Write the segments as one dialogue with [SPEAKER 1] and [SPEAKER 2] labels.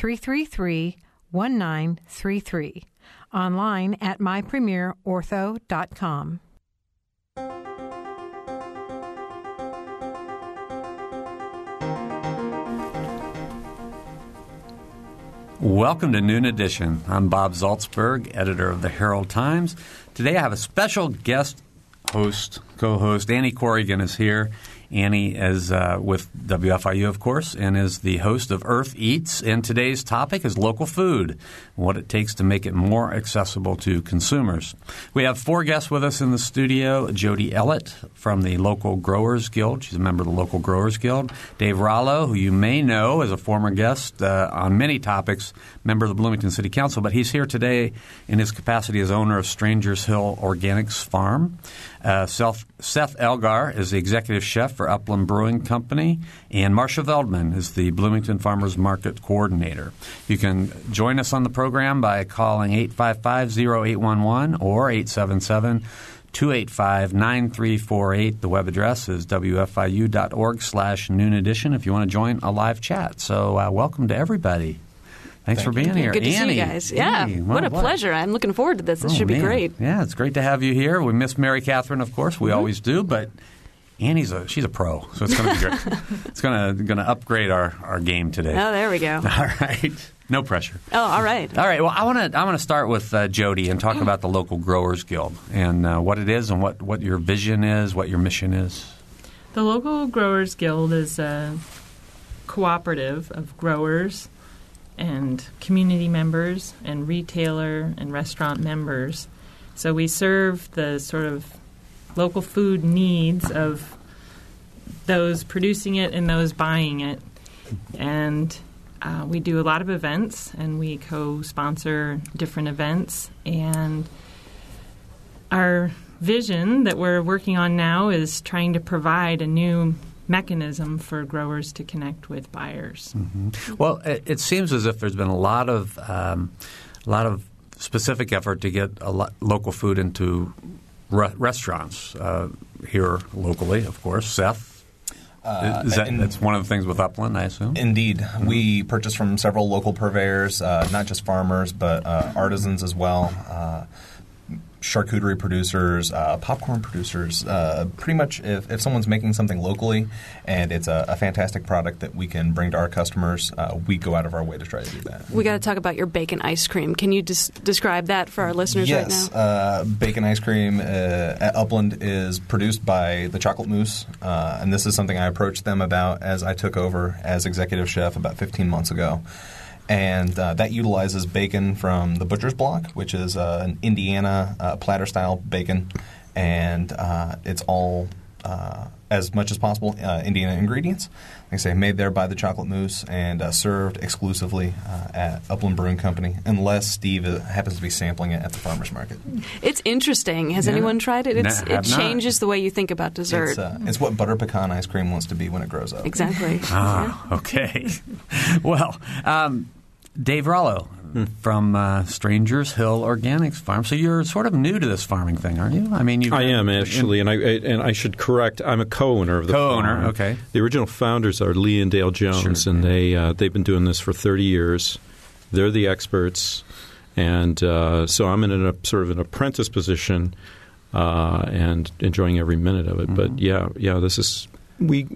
[SPEAKER 1] 333 1933. Online at mypremierortho.com.
[SPEAKER 2] Welcome to Noon Edition. I'm Bob Zaltsberg, editor of the Herald Times. Today I have a special guest host, co host. Annie Corrigan is here. Annie is uh, with WFIU, of course, and is the host of Earth Eats. And today's topic is local food, what it takes to make it more accessible to consumers. We have four guests with us in the studio Jody Ellett from the Local Growers Guild. She's a member of the Local Growers Guild. Dave Rollo, who you may know as a former guest uh, on many topics, member of the Bloomington City Council, but he's here today in his capacity as owner of Strangers Hill Organics Farm. Uh, Seth Elgar is the executive chef for Upland Brewing Company, and Marcia Veldman is the Bloomington Farmers Market coordinator. You can join us on the program by calling 855-0811 or 877 285 9348. The web address is wfiu.org slash noon edition if you want to join a live chat. So, uh, welcome to everybody. Thanks
[SPEAKER 3] Thank
[SPEAKER 2] for being
[SPEAKER 3] you.
[SPEAKER 2] here.
[SPEAKER 3] Good to see you guys. Yeah.
[SPEAKER 2] Annie,
[SPEAKER 3] what a
[SPEAKER 2] boy.
[SPEAKER 3] pleasure. I'm looking forward to this. This
[SPEAKER 2] Oh,
[SPEAKER 3] should be
[SPEAKER 2] man.
[SPEAKER 3] great.
[SPEAKER 2] Yeah, it's great to have you here. We miss Mary Catherine, of course.
[SPEAKER 3] Mm-hmm.
[SPEAKER 2] We always do, but Annie's a she's a pro, so it's going to be great. it's going to going to upgrade our, our game today.
[SPEAKER 3] Oh, there we go.
[SPEAKER 2] All right, no pressure.
[SPEAKER 3] Oh, all right.
[SPEAKER 2] All right. Well, I want to I want to start with uh, Jody and talk about the local Growers Guild and uh, what it is and what, what your vision is, what your mission is.
[SPEAKER 4] The local Growers Guild is a cooperative of growers and community members and retailer and restaurant members. So we serve the sort of local food needs of those producing it and those buying it. And uh, we do a lot of events and we co sponsor different events. And our vision that we're working on now is trying to provide a new mechanism for growers to connect with buyers.
[SPEAKER 2] Well, it, it seems as if there's been a lot of um, a lot of specific effort to get a lo- local food into re- restaurants uh, here locally. Of course, Seth. is that,
[SPEAKER 5] in-
[SPEAKER 2] that's one of the things with Upland, I assume.
[SPEAKER 5] Indeed. We purchase from several local purveyors, uh, not just farmers, but uh, artisans as well, uh, charcuterie producers, uh, popcorn producers. Uh, pretty much, if, if someone's making something locally and it's a, a fantastic product that we can bring to our customers, uh, we go out of our way to try to do that.
[SPEAKER 3] We got to talk about your bacon ice cream. Can you des- describe that for our listeners
[SPEAKER 5] yes,
[SPEAKER 3] right now?
[SPEAKER 5] uh, bacon ice cream uh, at Upland is produced by the Chocolate Moose, uh, and this is something I approached them about as I took over as executive chef about 15 months ago. And uh, that utilizes bacon from the butcher's block, which is uh, an Indiana uh, platter style bacon, and uh, it's all uh, as much as possible uh, Indiana ingredients. Like I say, made there by the Chocolate Moose and uh, served exclusively uh, at Upland Brewing Company, unless Steve uh, happens to be sampling it at the farmers market.
[SPEAKER 3] It's interesting. Has
[SPEAKER 2] Yeah.
[SPEAKER 3] anyone tried it? It's,
[SPEAKER 2] No, have
[SPEAKER 3] it
[SPEAKER 2] not.
[SPEAKER 3] changes the way you think about dessert.
[SPEAKER 5] It's, uh, it's what butter pecan ice cream wants to be when it grows up.
[SPEAKER 3] exactly.
[SPEAKER 2] Ah, okay. well, um, Dave Rollo from uh, Strangers Hill Organics Farm. So you're sort of new to this farming thing, aren't you? I mean, you
[SPEAKER 6] I am actually, and I and I should correct. I'm a co-owner of the
[SPEAKER 2] Co-owner,
[SPEAKER 6] farm.
[SPEAKER 2] okay.
[SPEAKER 6] The original founders are Lee and Dale Jones,
[SPEAKER 2] Sure,
[SPEAKER 6] and they uh, they've been doing this for 30 years. They're the experts, and uh, so I'm in a sort of an apprentice position, uh, and enjoying every minute of it.
[SPEAKER 2] Mm-hmm.
[SPEAKER 6] But yeah, yeah, this is we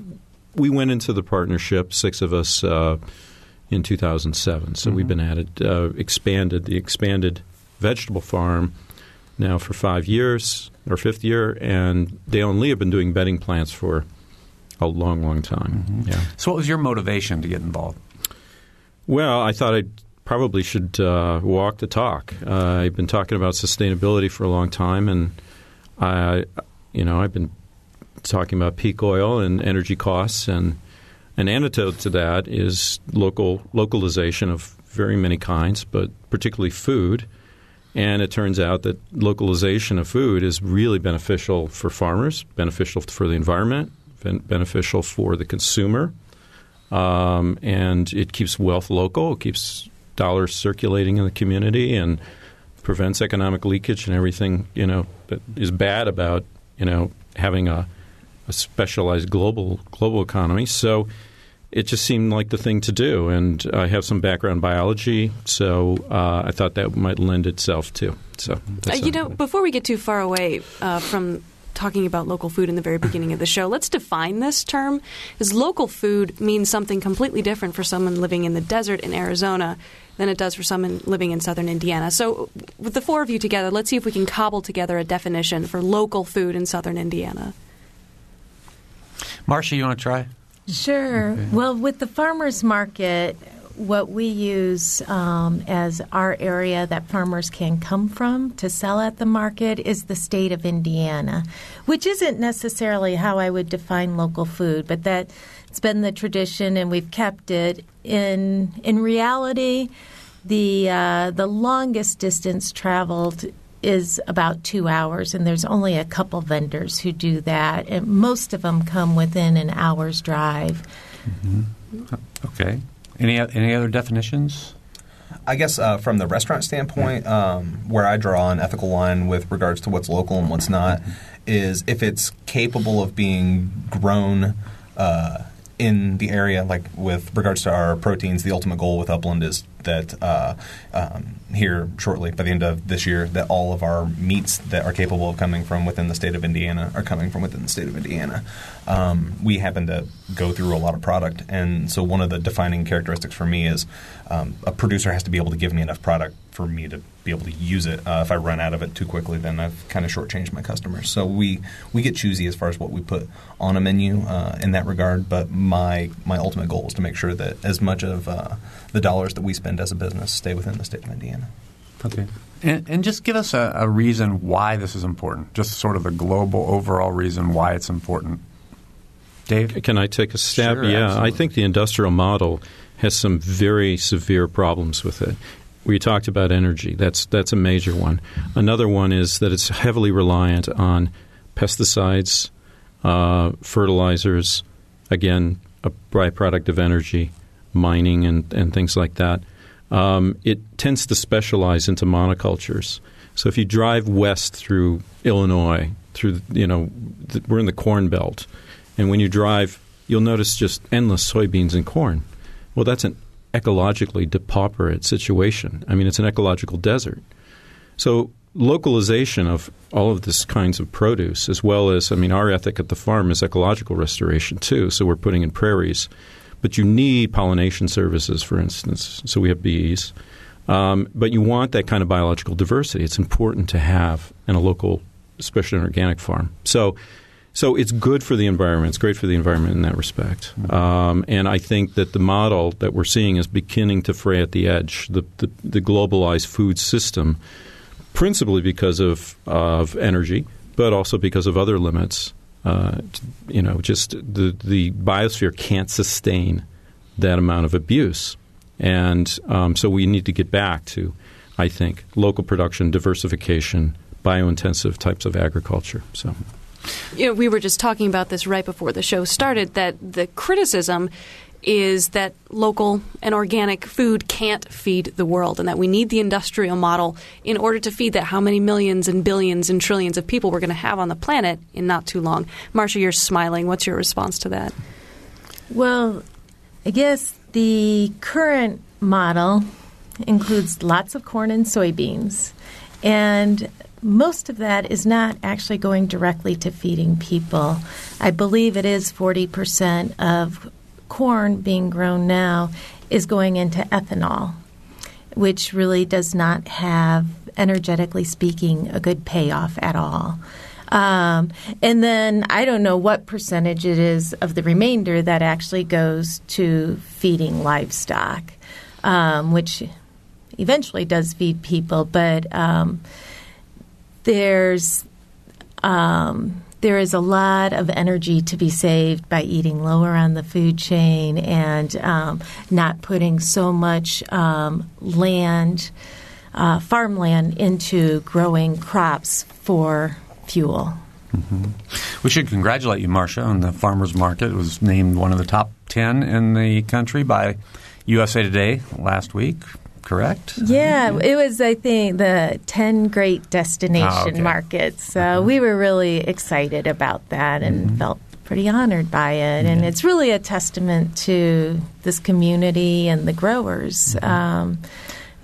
[SPEAKER 6] we went into the partnership, six of us. In 2007, so
[SPEAKER 2] Mm-hmm.
[SPEAKER 6] we've been at it, uh, expanded the expanded vegetable farm now for five years, our fifth year, and Dale and Lee have been doing bedding plants for a long, long time.
[SPEAKER 2] Mm-hmm.
[SPEAKER 6] Yeah.
[SPEAKER 2] So what was your motivation to get involved?
[SPEAKER 6] Well, I thought I probably should uh, walk the talk. Uh, I've been talking about sustainability for a long time, and I, you know, I've been talking about peak oil and energy costs, and An antidote to that is local localization of very many kinds, but particularly food. And it turns out that localization of food is really beneficial for farmers, beneficial for the environment, beneficial for the consumer, um, and it keeps wealth local. It keeps dollars circulating in the community and prevents economic leakage and everything you know that is bad about you know having a, a specialized global global economy. So it just seemed like the thing to do. And I have some background in biology, so uh, I thought that might lend itself to. So,
[SPEAKER 3] uh, you know, before we get too far away uh, from talking about local food in the very beginning of the show, let's define this term. Because local food means something completely different for someone living in the desert in Arizona than it does for someone living in southern Indiana. So, with the four of you together, let's see if we can cobble together a definition for local food in southern Indiana.
[SPEAKER 2] Marcia, you want to try?
[SPEAKER 7] Sure. Okay. Well, with the farmers market, what we use um, as our area that farmers can come from to sell at the market is the state of Indiana, which isn't necessarily how I would define local food, but that it's been the tradition and we've kept it. In in reality, the uh, the longest distance traveled is about two hours, and there's only a couple vendors who do that, and most of them come within an hour's drive.
[SPEAKER 2] Mm-hmm. Okay. Any any other definitions?
[SPEAKER 5] I guess uh, from the restaurant standpoint, um, where I draw an ethical line with regards to what's local and what's not, is if it's capable of being grown. Uh, in the area, like with regards to our proteins, the ultimate goal with Upland is that uh, um, here shortly, by the end of this year, that all of our meats that are capable of coming from within the state of Indiana are coming from within the state of Indiana. Um, we happen to go through a lot of product, and so one of the defining characteristics for me is um, a producer has to be able to give me enough product for me to be able to use it. Uh, if I run out of it too quickly, then I've kind of shortchanged my customers. So we we get choosy as far as what we put on a menu uh, in that regard. But my my ultimate goal is to make sure that as much of uh, the dollars that we spend as a business stay within the state of Indiana.
[SPEAKER 2] Okay. And, and just give us a, a, reason why this is important, just sort of the global overall reason why it's important. Dave?
[SPEAKER 6] Can I take a stab?
[SPEAKER 2] Sure,
[SPEAKER 6] yeah,
[SPEAKER 2] absolutely.
[SPEAKER 6] I think the industrial model has some very severe problems with it. We talked about energy. That's that's a major one. Another one is that it's heavily reliant on pesticides, uh, fertilizers, again, a byproduct of energy, mining and, and things like that, um, it tends to specialize into monocultures. So if you drive west through Illinois, through you know, the, we're in the Corn Belt, and when you drive, you'll notice just endless soybeans and corn. Well, that's an ecologically depauperate situation. I mean, it's an ecological desert. So localization of all of this kinds of produce, as well as, I mean, our ethic at the farm is ecological restoration too. So we're putting in prairies but you need pollination services, for instance. So we have bees. Um, but you want that kind of biological diversity. It's important to have in a local, especially an organic farm. So, so it's good for the environment. It's great for the environment in that respect. Um, and I think that the model that we're seeing is beginning to fray at the edge. The, the, the globalized food system, principally because of of energy, but also because of other limits uh, you know, just the the biosphere can't sustain that amount of abuse, and um, so we need to get back to, I think, local production, diversification, biointensive types of agriculture. So.
[SPEAKER 3] You know, we were just talking about this right before the show started. That the criticism is that local and organic food can't feed the world and that we need the industrial model in order to feed that how many millions and billions and trillions of people we're going to have on the planet in not too long. Marcia, you're smiling. What's your response to that?
[SPEAKER 7] Well, I guess the current model includes lots of corn and soybeans. And most of that is not actually going directly to feeding people. I believe it is 40% of corn being grown now is going into ethanol, which really does not have, energetically speaking, a good payoff at all. Um, and then I don't know what percentage it is of the remainder that actually goes to feeding livestock, um, which eventually does feed people, but um, there's um, there is a lot of energy to be saved by eating lower on the food chain and um, not putting so much um, land, uh, farmland, into growing crops for fuel.
[SPEAKER 2] Mm-hmm. We should congratulate you, Marcia, on the farmers market. It was named one of the top 10 in the country by USA Today last week correct?
[SPEAKER 7] Yeah, it was, I think, the 10 great destination oh, okay. markets. So uh-huh. we were really excited about that and mm-hmm. felt pretty honored by it. And it's really a testament to this community and the growers. Mm-hmm. Um,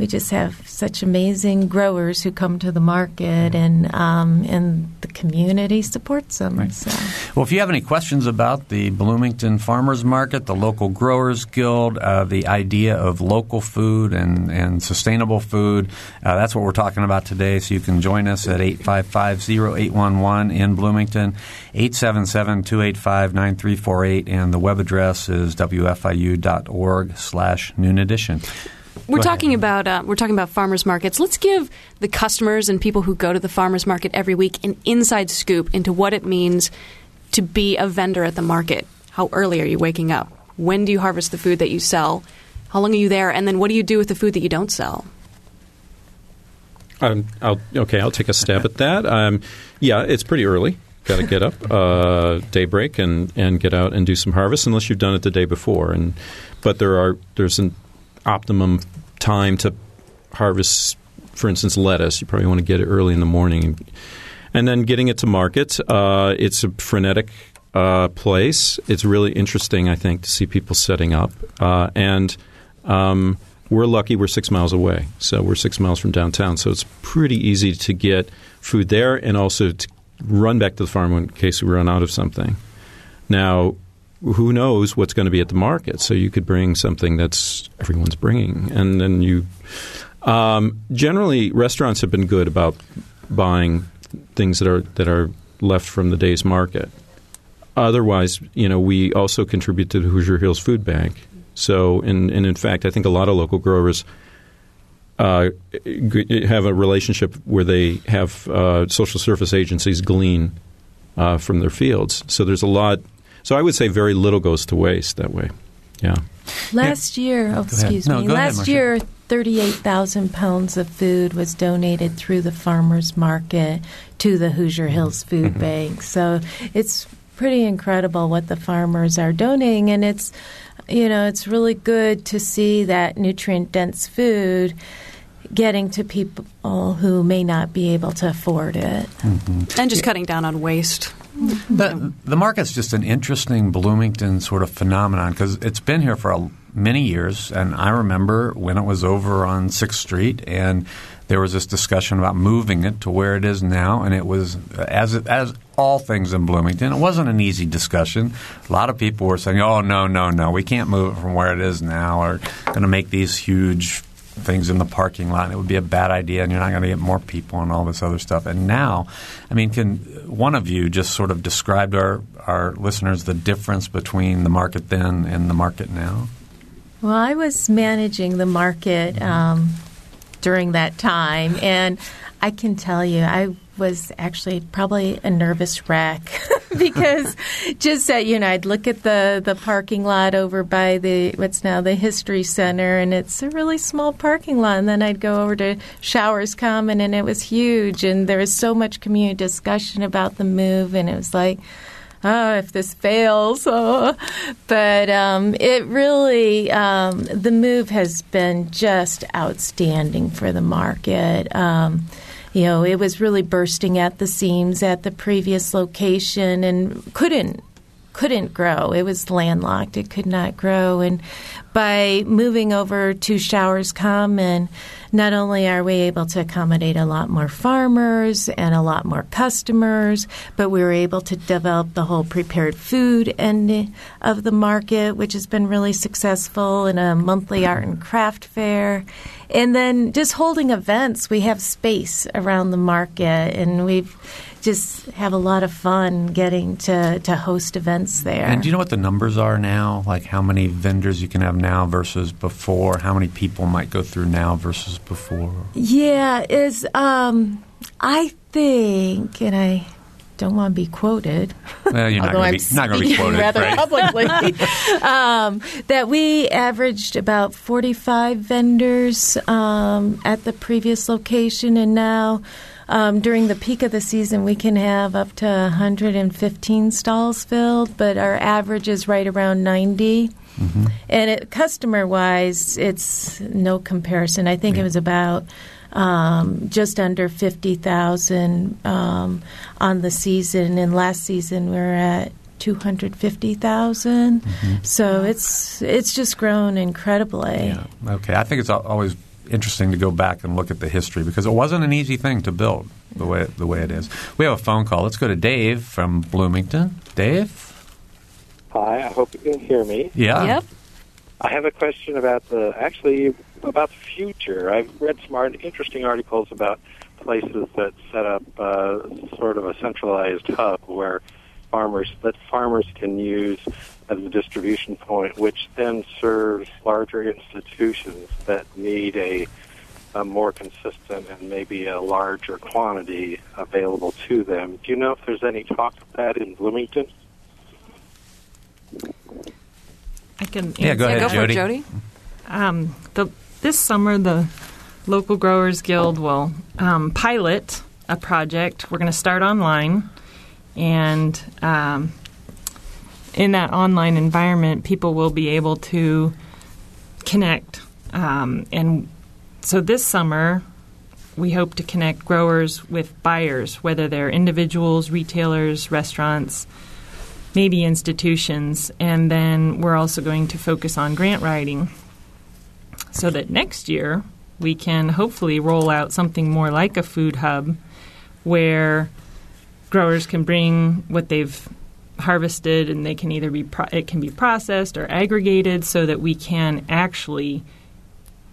[SPEAKER 7] we just have such amazing growers who come to the market, and um, and the community supports them. Right. So.
[SPEAKER 2] Well, if you have any questions about the Bloomington Farmers Market, the local Growers Guild, uh, the idea of local food and, and sustainable food, uh, that's what we're talking about today. So you can join us at 855-0811 in Bloomington, 877-285-9348, and the web address is wfiu.org slash noon edition.
[SPEAKER 3] We're go talking ahead. about uh, we're talking about farmers markets. Let's give the customers and people who go to the farmers market every week an inside scoop into what it means to be a vendor at the market. How early are you waking up? When do you harvest the food that you sell? How long are you there? And then what do you do with the food that you don't sell?
[SPEAKER 6] Um, I'll, okay, I'll take a stab at that. Um, yeah, it's pretty early. Got to get up uh, daybreak and, and get out and do some harvest, unless you've done it the day before. And but there are there's an optimum time to harvest, for instance, lettuce. You probably want to get it early in the morning. And then getting it to market, uh, it's a frenetic uh, place. It's really interesting, I think, to see people setting up. Uh, and um, we're lucky we're six miles away. So we're six miles from downtown. So it's pretty easy to get food there and also to run back to the farm in case we run out of something. Now, who knows what's going to be at the market? So you could bring something that's everyone's bringing, and then you. Um, generally, restaurants have been good about buying things that are that are left from the day's market. Otherwise, you know, we also contribute to the Hoosier Hills Food Bank. So, and, and in fact, I think a lot of local growers uh, have a relationship where they have uh, social service agencies glean uh, from their fields. So there's a lot so I would say very little goes to waste that way. Yeah.
[SPEAKER 7] Last yeah. year, oh, excuse no, me. Last ahead, year, 38,000 pounds of food was donated through the farmers market to the Hoosier Hills Food mm-hmm. Bank. So it's pretty incredible what the farmers are donating and it's you know, it's really good to see that nutrient dense food getting to people who may not be able to afford it.
[SPEAKER 3] Mm-hmm. And just cutting down on waste.
[SPEAKER 2] The, the market's just an interesting Bloomington sort of phenomenon because it's been here for a, many years. And I remember when it was over on 6th Street and there was this discussion about moving it to where it is now. And it was, as, as all things in Bloomington, it wasn't an easy discussion. A lot of people were saying, oh, no, no, no, we can't move it from where it is now or going to make these huge things in the parking lot. It would be a bad idea, and you're not going to get more people and all this other stuff. And now, I mean, can one of you just sort of describe to our, our listeners the difference between the market then and the market now?
[SPEAKER 7] Well, I was managing the market um, during that time, and I can tell you, I was actually probably a nervous wreck because just that you know I'd look at the the parking lot over by the what's now the History Center and it's a really small parking lot and then I'd go over to Showers Common and it was huge and there was so much community discussion about the move and it was like oh, if this fails. Oh. But um, it really, um, the move has been just outstanding for the market. Um, you know, it was really bursting at the seams at the previous location and couldn't couldn't grow. It was landlocked. It could not grow. And by moving over to Showers Common, not only are we able to accommodate a lot more farmers and a lot more customers, but we were able to develop the whole prepared food end of the market, which has been really successful in a monthly art and craft fair. And then just holding events, we have space around the market, and we've just have a lot of fun getting to, to host events there.
[SPEAKER 2] And do you know what the numbers are now? Like how many vendors you can have now versus before? How many people might go through now versus before?
[SPEAKER 7] Yeah, is um, I think, and I don't want to be quoted.
[SPEAKER 2] Well, you're not going to be, not gonna be quoted.
[SPEAKER 7] rather
[SPEAKER 2] right?
[SPEAKER 7] publicly, um, that we averaged about 45 vendors um, at the previous location, and now um, during the peak of the season, we can have up to 115 stalls filled, but our average is right around 90. And it, customer-wise, it's no comparison. I think it was about um, just under fifty thousand um, on the season, and last season we were at two hundred fifty So it's it's just grown incredibly.
[SPEAKER 2] Yeah. Okay. I think it's always interesting to go back and look at the history because it wasn't an easy thing to build the way the way it is. We have a phone call. Let's go to Dave from Bloomington. Dave.
[SPEAKER 8] Hi, I hope you can hear me.
[SPEAKER 2] Yeah.
[SPEAKER 3] Yep.
[SPEAKER 8] I have a question about the actually about the future. I've read some art, interesting articles about places that set up uh, sort of a centralized hub where farmers that farmers can use as a distribution point, which then serves larger institutions that need a, a more consistent and maybe a larger quantity available to them. Do you know if there's any talk of that in Bloomington?
[SPEAKER 4] I can
[SPEAKER 2] Yeah, go
[SPEAKER 3] Yeah,
[SPEAKER 2] ahead,
[SPEAKER 3] go for
[SPEAKER 2] Jody.
[SPEAKER 3] it, Jody.
[SPEAKER 4] Um, the, this summer, the local growers guild will um, pilot a project. We're going to start online, and um, in that online environment, people will be able to connect. Um, and so this summer, we hope to connect growers with buyers, whether they're individuals, retailers, restaurants, maybe institutions. And then we're also going to focus on grant writing so that next year we can hopefully roll out something more like a food hub where growers can bring what they've harvested and they can either be pro- it can be processed or aggregated so that we can actually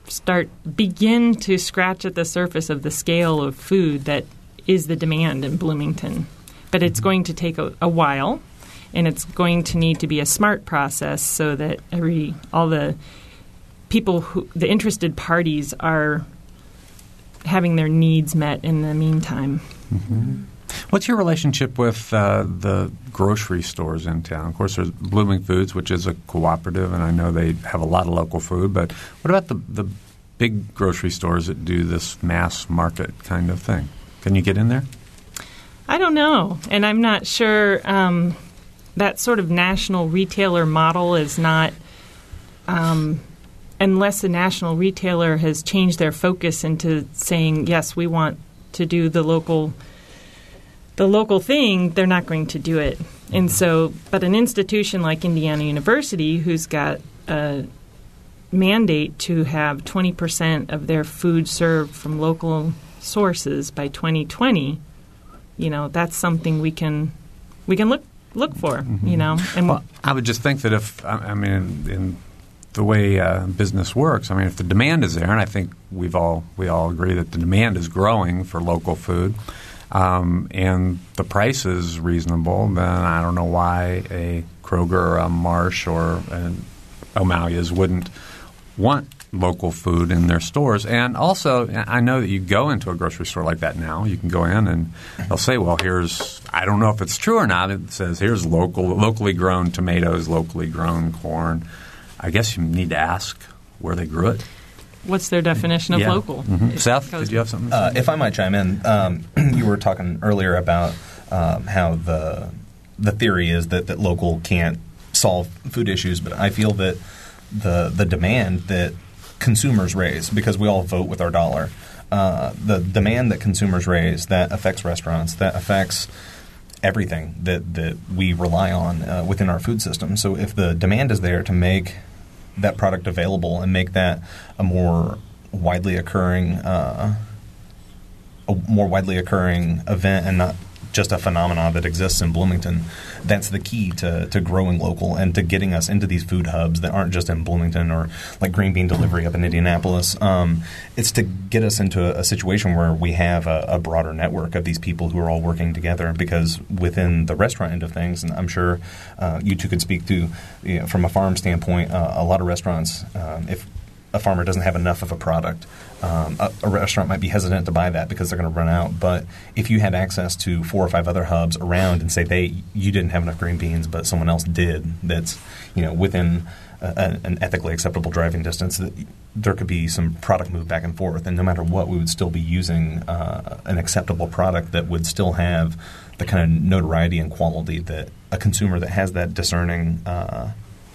[SPEAKER 4] start begin to scratch at the surface of the scale of food that is the demand in Bloomington but it's going to take a, a while and it's going to need to be a smart process so that every all the people who the interested parties are having their needs met in the meantime. Mm-hmm.
[SPEAKER 2] What's your relationship with uh, the grocery stores in town? Of course, there's Blooming Foods, which is a cooperative, and I know they have a lot of local food. But what about the the big grocery stores that do this mass market kind of thing? Can you get in there?
[SPEAKER 4] I don't know, and I'm not sure um, that sort of national retailer model is not. Um, unless a national retailer has changed their focus into saying yes, we want to do the local the local thing, they're not going to do it. And so, but an institution like Indiana University, who's got a mandate to have 20% of their food served from local sources by 2020, you know, that's something we can we can look look for, you know. And
[SPEAKER 2] Well, I would just think that if I I mean, in, in the way uh, business works, I mean, if the demand is there, and I think we've all we all agree that the demand is growing for local food, um, and the price is reasonable, then I don't know why a Kroger or a Marsh or an O'Malia's wouldn't want local food in their stores. And also, I know that you go into a grocery store like that now. You can go in and they'll say, "Well, here's I don't know if it's true or not. It says here's local, locally grown tomatoes, locally grown corn." I guess you need to ask where they grew it.
[SPEAKER 4] What's their definition of
[SPEAKER 2] Yeah.
[SPEAKER 4] local?
[SPEAKER 2] Mhm. Seth, did you have something? to
[SPEAKER 5] Uh, if I might chime in, um, you were talking earlier about um, how the the theory is that, that local can't solve food issues, but I feel that the the demand that consumers raise because we all vote with our dollar, uh, the demand that consumers raise that affects restaurants, that affects everything that, that we rely on uh, within our food system. So if the demand is there to make that product available and make that a more widely occurring uh, a more widely occurring event and not just a phenomenon that exists in Bloomington. That's the key to, to growing local and to getting us into these food hubs that aren't just in Bloomington or like Green Bean Delivery up in Indianapolis. Um, it's to get us into a, a situation where we have a, a broader network of these people who are all working together. Because within the restaurant end of things, and I'm sure uh, you two could speak to, you know, from a farm standpoint, uh, a lot of restaurants, um, if a farmer doesn't have enough of a product. Um, a, a, restaurant might be hesitant to buy that because they're going to run out. But if you had access to four or five other hubs around and say they you didn't have enough green beans, but someone else did, that's you know within a, an ethically acceptable driving distance, there could be some product move back and forth. And no matter what, we would still be using uh, an acceptable product that would still have the kind of notoriety and quality that a consumer that has that discerning. Uh,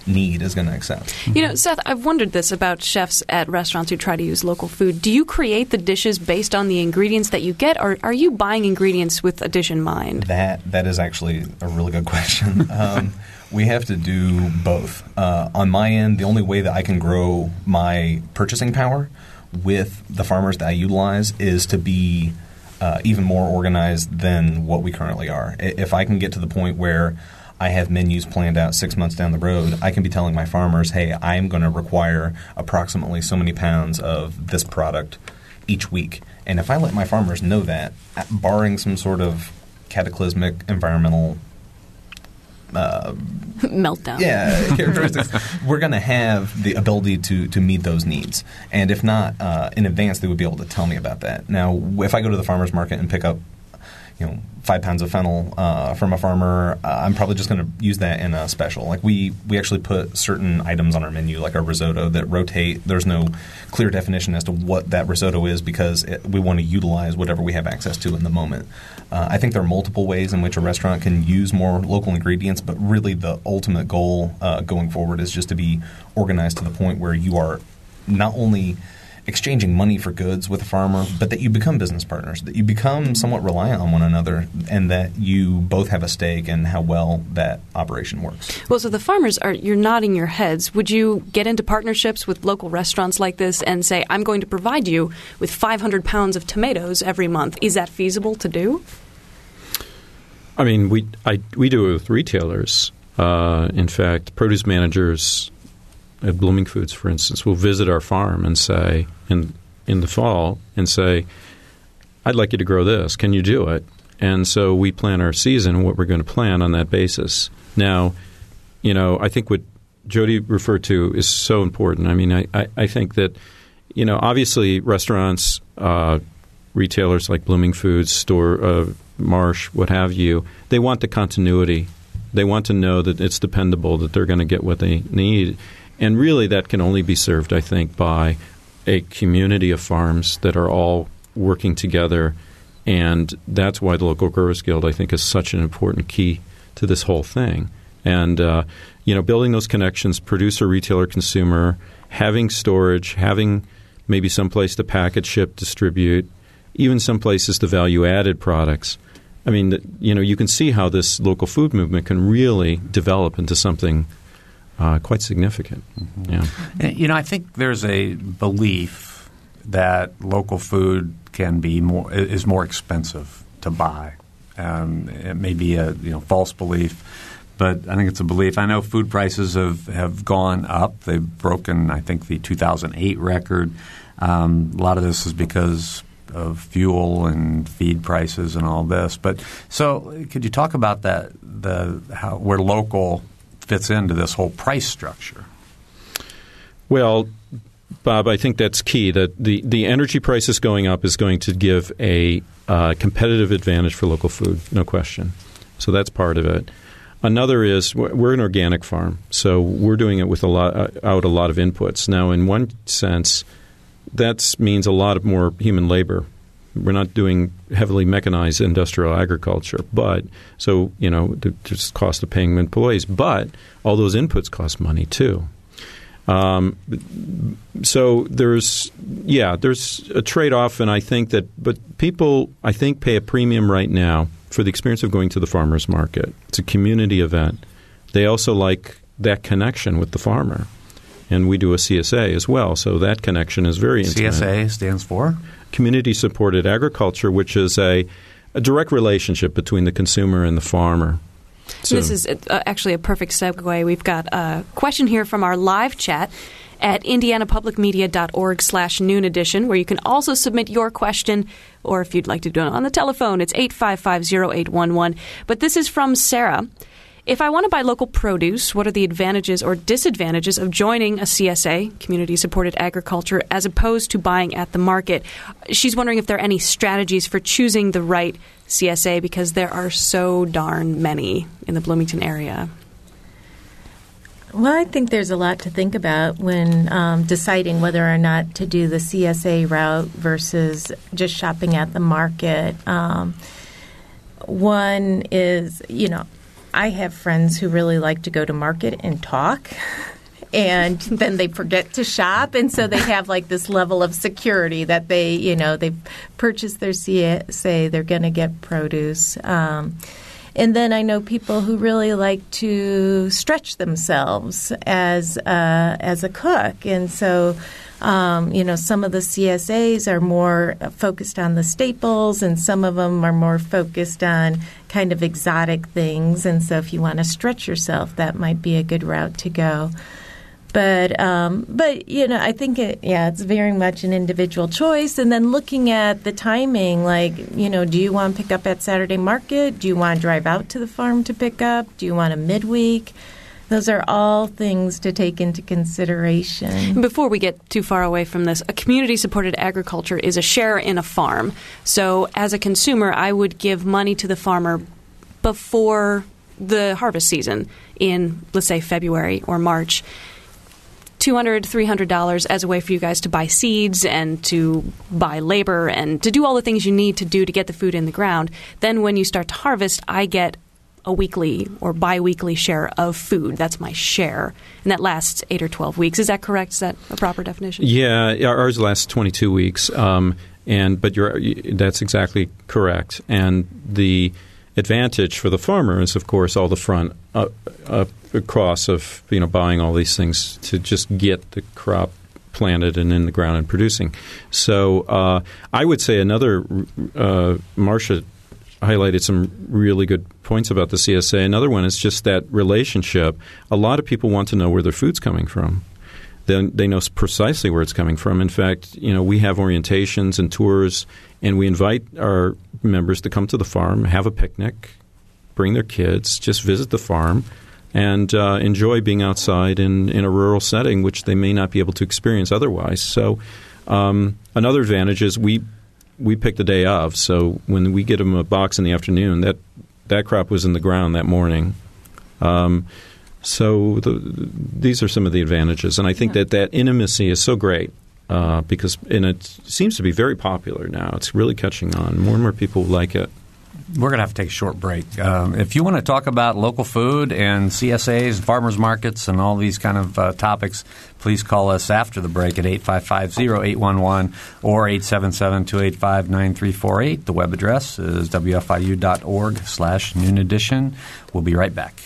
[SPEAKER 5] need is going to accept.
[SPEAKER 3] You know, Seth, I've wondered this about chefs at restaurants who try to use local food. Do you create the dishes based on the ingredients that you get, or are you buying ingredients with a dish in mind?
[SPEAKER 5] That that is actually a really good question. Um, we have to do both. Uh, on my end, the only way that I can grow my purchasing power with the farmers that I utilize is to be uh, even more organized than what we currently are. If I can get to the point where I have menus planned out six months down the road, I can be telling my farmers, hey, I'm going to require approximately so many pounds of this product each week. And if I let my farmers know that, barring some sort of cataclysmic environmental uh,
[SPEAKER 3] meltdown.
[SPEAKER 5] Yeah, characteristics. we're going to have the ability to to meet those needs, and if not uh, in advance, they would be able to tell me about that. Now, if I go to the farmers market and pick up, you know, five pounds of fennel uh, from a farmer, uh, I'm probably just going to use that in a special. Like we we actually put certain items on our menu, like our risotto, that rotate. There's no clear definition as to what that risotto is because it, we want to utilize whatever we have access to in the moment. Uh, I think there are multiple ways in which a restaurant can use more local ingredients, but really the ultimate goal uh, going forward is just to be organized to the point where you are not only – exchanging money for goods with a farmer, but that you become business partners, that you become somewhat reliant on one another, and that you both have a stake in how well that operation works.
[SPEAKER 3] Well, so the farmers are, you're nodding your heads. Would you get into partnerships with local restaurants like this and say, I'm going to provide you with 500 pounds of tomatoes every month? Is that feasible to do?
[SPEAKER 6] I mean, we, I, we do it with retailers. Uh, in fact, produce managers at Blooming Foods, for instance, will visit our farm and say in in the fall and say, "I'd like you to grow this. Can you do it?" And so we plan our season and what we're going to plan on that basis. Now, you know, I think what Jody referred to is so important. I mean, I, I, I think that you know, obviously, restaurants, uh, retailers like Blooming Foods, store uh, Marsh, what have you, they want the continuity. They want to know that it's dependable, that they're going to get what they need. And really, that can only be served, I think, by a community of farms that are all working together. And that's why the local growers guild, I think, is such an important key to this whole thing. And uh, you know, building those connections, producer, retailer, consumer, having storage, having maybe some place to package, ship, distribute, even some places to value added products. I mean, you know, you can see how this local food movement can really develop into something uh, quite significant. Mm-hmm.
[SPEAKER 2] Yeah. You know, I think there's a belief that local food can be more is more expensive to buy. Um, it may be a you know false belief, but I think it's a belief. I know food prices have, have gone up. They've broken, I think, the 2008 record. Um, a lot of this is because of fuel and feed prices and all this. But so, could you talk about that? The how where local fits into this whole price structure?
[SPEAKER 6] Well, Bob, I think that's key. That the, the energy prices going up is going to give a uh, competitive advantage for local food, no question. So that's part of it. Another is we're an organic farm, so we're doing it with a lot uh, out a lot of inputs. Now, in one sense, that means a lot of more human labor we're not doing heavily mechanized industrial agriculture, but so you know there's cost of paying employees, but all those inputs cost money too. Um, so there's yeah there's a trade off, and I think that but people I think pay a premium right now for the experience of going to the farmers market. It's a community event. They also like that connection with the farmer and we do a CSA as well. So that connection is very intimate.
[SPEAKER 2] CSA stands for
[SPEAKER 6] community supported agriculture, which is a, a direct relationship between the consumer and the farmer.
[SPEAKER 3] So this is uh, actually a perfect segue. We've got a question here from our live chat at indianapublicmedia.org slash noon edition, where you can also submit your question, or if you'd like to do it on the telephone, it's 855-0811. But this is from Sarah. If I want to buy local produce, what are the advantages or disadvantages of joining a CSA, community supported agriculture, as opposed to buying at the market? She's wondering if there are any strategies for choosing the right CSA because there are so darn many in the Bloomington area.
[SPEAKER 7] Well, I think there's a lot to think about when um, deciding whether or not to do the CSA route versus just shopping at the market. Um, one is, you know, I have friends who really like to go to market and talk. And then they forget to shop, and so they have like this level of security that they, you know, they've purchased their CSA, they're going to get produce. Um, and then I know people who really like to stretch themselves as uh, as a cook, and so um, you know some of the CSAs are more focused on the staples, and some of them are more focused on kind of exotic things. And so if you want to stretch yourself, that might be a good route to go. But um, but you know, I think it, yeah, it's very much an individual choice. And then looking at the timing, like you know, do you want to pick up at Saturday market? Do you want to drive out to the farm to pick up? Do you want a midweek? Those are all things to take into consideration.
[SPEAKER 3] Before we get too far away from this, a community supported agriculture is a share in a farm. So, as a consumer, I would give money to the farmer before the harvest season in, let's say, February or March. $200, $300 as a way for you guys to buy seeds and to buy labor and to do all the things you need to do to get the food in the ground. Then when you start to harvest, I get a weekly or biweekly share of food. That's my share. And that lasts 8 or 12 weeks. Is that correct? Is that a proper definition?
[SPEAKER 6] Yeah, ours lasts 22 weeks. Um, and but that's exactly correct. And the advantage for the farmer is, of course, all the front uh, of you know buying all these things to just get the crop planted and in the ground and producing. So uh, I would say another uh, Marcia highlighted some really good points about the CSA. Another one is just that relationship. A lot of people want to know where their food's coming from. Then they know precisely where it's coming from. In fact, you know we have orientations and tours, and we invite our members to come to the farm, have a picnic, bring their kids, just visit the farm, and uh, enjoy being outside in, in a rural setting, which they may not be able to experience otherwise. So, um, another advantage is we we pick the day of. So when we get them a box in the afternoon, that that crop was in the ground that morning. Um, so the, these are some of the advantages, and I think yeah. that that intimacy is so great uh, because and it seems to be very popular now. It's really catching on. More and more people like it
[SPEAKER 2] we're going to have to take a short break. Um, if you want to talk about local food and CSAs, farmers markets, and all these kind of uh, topics, please call us after the break at 855-0811 or 877-285-9348. The web address is wfiu.org slash noon edition. We'll be right back.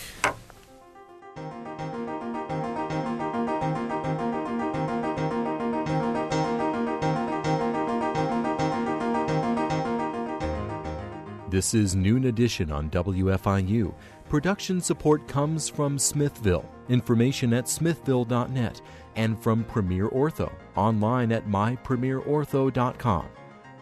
[SPEAKER 9] This is Noon Edition on WFIU. Production support comes from Smithville, information at smithville.net, and from Premier Ortho, online at mypremierortho.com.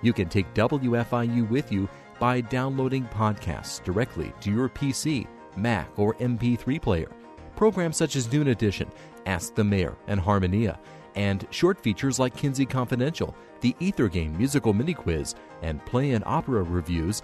[SPEAKER 9] You can take WFIU with you by downloading podcasts directly to your PC, Mac, or MP3 player. Programs such as Noon Edition, Ask the Mayor, and Harmonia, and short features like Kinsey Confidential, the Ether Game musical mini quiz, and play and opera reviews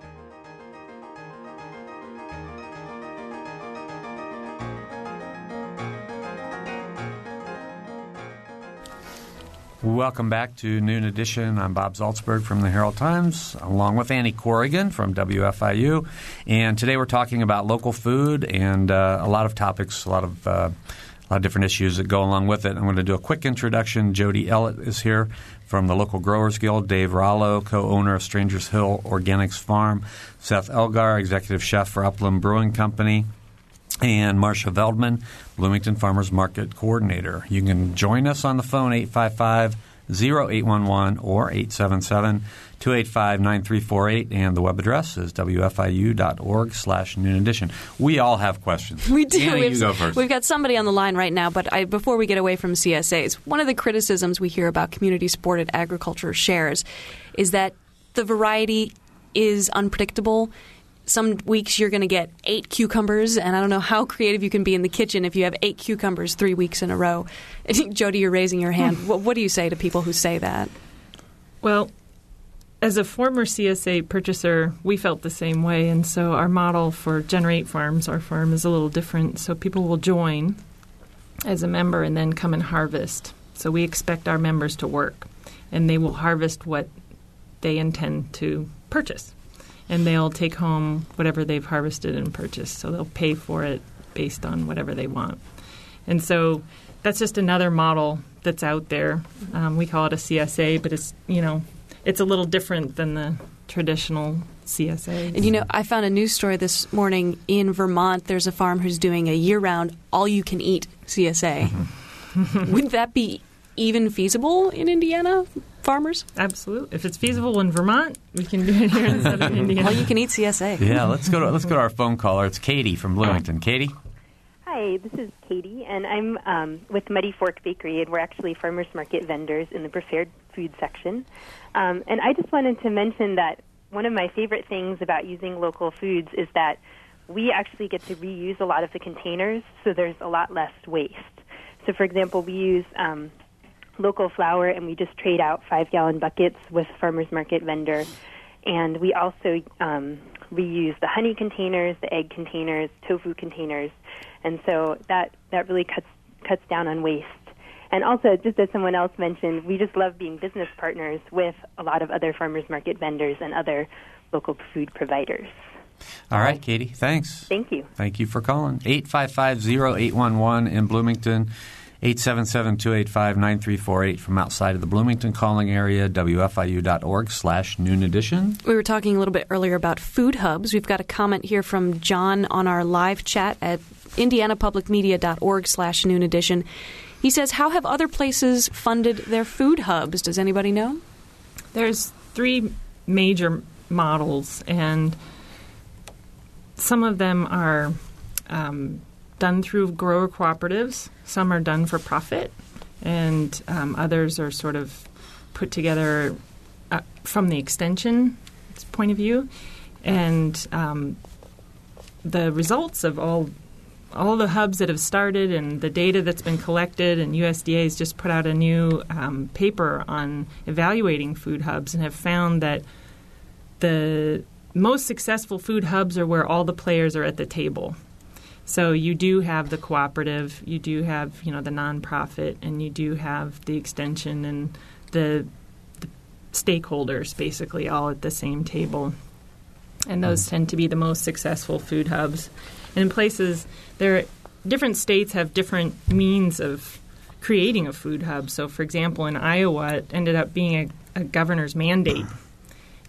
[SPEAKER 2] Welcome back to Noon Edition. I'm Bob Zaltsberg from the Herald Times, along with Annie Corrigan from WFIU. And today we're talking about local food and uh, a lot of topics, a lot of uh, a lot of different issues that go along with it. I'm going to do a quick introduction. Jody Ellett is here from the local Growers Guild. Dave Rollo, co-owner of Strangers Hill Organics Farm. Seth Elgar, executive chef for Upland Brewing Company. And Marcia Veldman, Bloomington Farmers Market Coordinator. You can join us on the phone 855 0811 or 877 285 9348, and the web address is wfiu.org slash noon edition. We all have questions.
[SPEAKER 3] We do.
[SPEAKER 2] Annie,
[SPEAKER 3] we have,
[SPEAKER 2] you go first.
[SPEAKER 3] We've got somebody on the line right now, but I, before we get away from CSAs, one of the criticisms we hear about community supported agriculture shares is that the variety is unpredictable. Some weeks you're going to get eight cucumbers, and I don't know how creative you can be in the kitchen if you have eight cucumbers three weeks in a row. Jody, you're raising your hand. Hmm. what, what do you say to people who say that?
[SPEAKER 4] Well, as a former CSA purchaser, we felt the same way, and so our model for Generate Farms, our farm, is a little different. So people will join as a member and then come and harvest. So we expect our members to work, and they will harvest what they intend to purchase, and they'll take home whatever they've harvested and purchased. So they'll pay for it based on whatever they want, and so that's just another model that's out there. Um, we call it a CSA, but it's you know it's a little different than the traditional CSA.
[SPEAKER 3] And you know, I found a news story this morning in Vermont. There's a farm who's doing a year-round, all-you-can-eat CSA.
[SPEAKER 2] Mm-hmm.
[SPEAKER 3] Would that be even feasible in Indiana, farmers?
[SPEAKER 4] Absolutely. If it's feasible in Vermont, we can do it here in southern Indiana.
[SPEAKER 3] All-you-can-eat CSA.
[SPEAKER 2] yeah, let's go to let's go to our phone caller. It's Katie from Bloomington. Katie.
[SPEAKER 10] Hi, this is Katie, and I'm um, with Muddy Fork Bakery, and we're actually farmers market vendors in the prepared food section. Um, and I just wanted to mention that one of my favorite things about using local foods is that we actually get to reuse a lot of the containers, so there's a lot less waste. So, for example, we use um, local flour, and we just trade out five gallon buckets with farmers market vendor. And we also um, reuse the honey containers, the egg containers, tofu containers, and so that that really cuts cuts down on waste. And also, just as someone else mentioned, we just love being business partners with a lot of other farmers market vendors and other local food providers.
[SPEAKER 2] All right, Katie. Thanks.
[SPEAKER 10] Thank you.
[SPEAKER 2] Thank you for calling. 855-0811 in Bloomington. 877-285-9348 from outside of the Bloomington calling area, wfiu.org slash noon edition.
[SPEAKER 3] We were talking a little bit earlier about food hubs. We've got a comment here from John on our live chat at indianapublicmedia.org slash noon edition. He says, how have other places funded their food hubs? Does anybody know?
[SPEAKER 4] There's three major models, and some of them are um, done through grower cooperatives. Some are done for profit, and um, others are sort of put together uh, from the extension point of view. And um, the results of all all the hubs that have started and the data that's been collected, and USDA has just put out a new um, paper on evaluating food hubs and have found that the most successful food hubs are where all the players are at the table. So you do have the cooperative, you do have you know the nonprofit, and you do have the extension and the, the stakeholders basically all at the same table. And um, those tend to be the most successful food hubs. And in places, there different states have different means of creating a food hub. So, for example, in Iowa, it ended up being a, a governor's mandate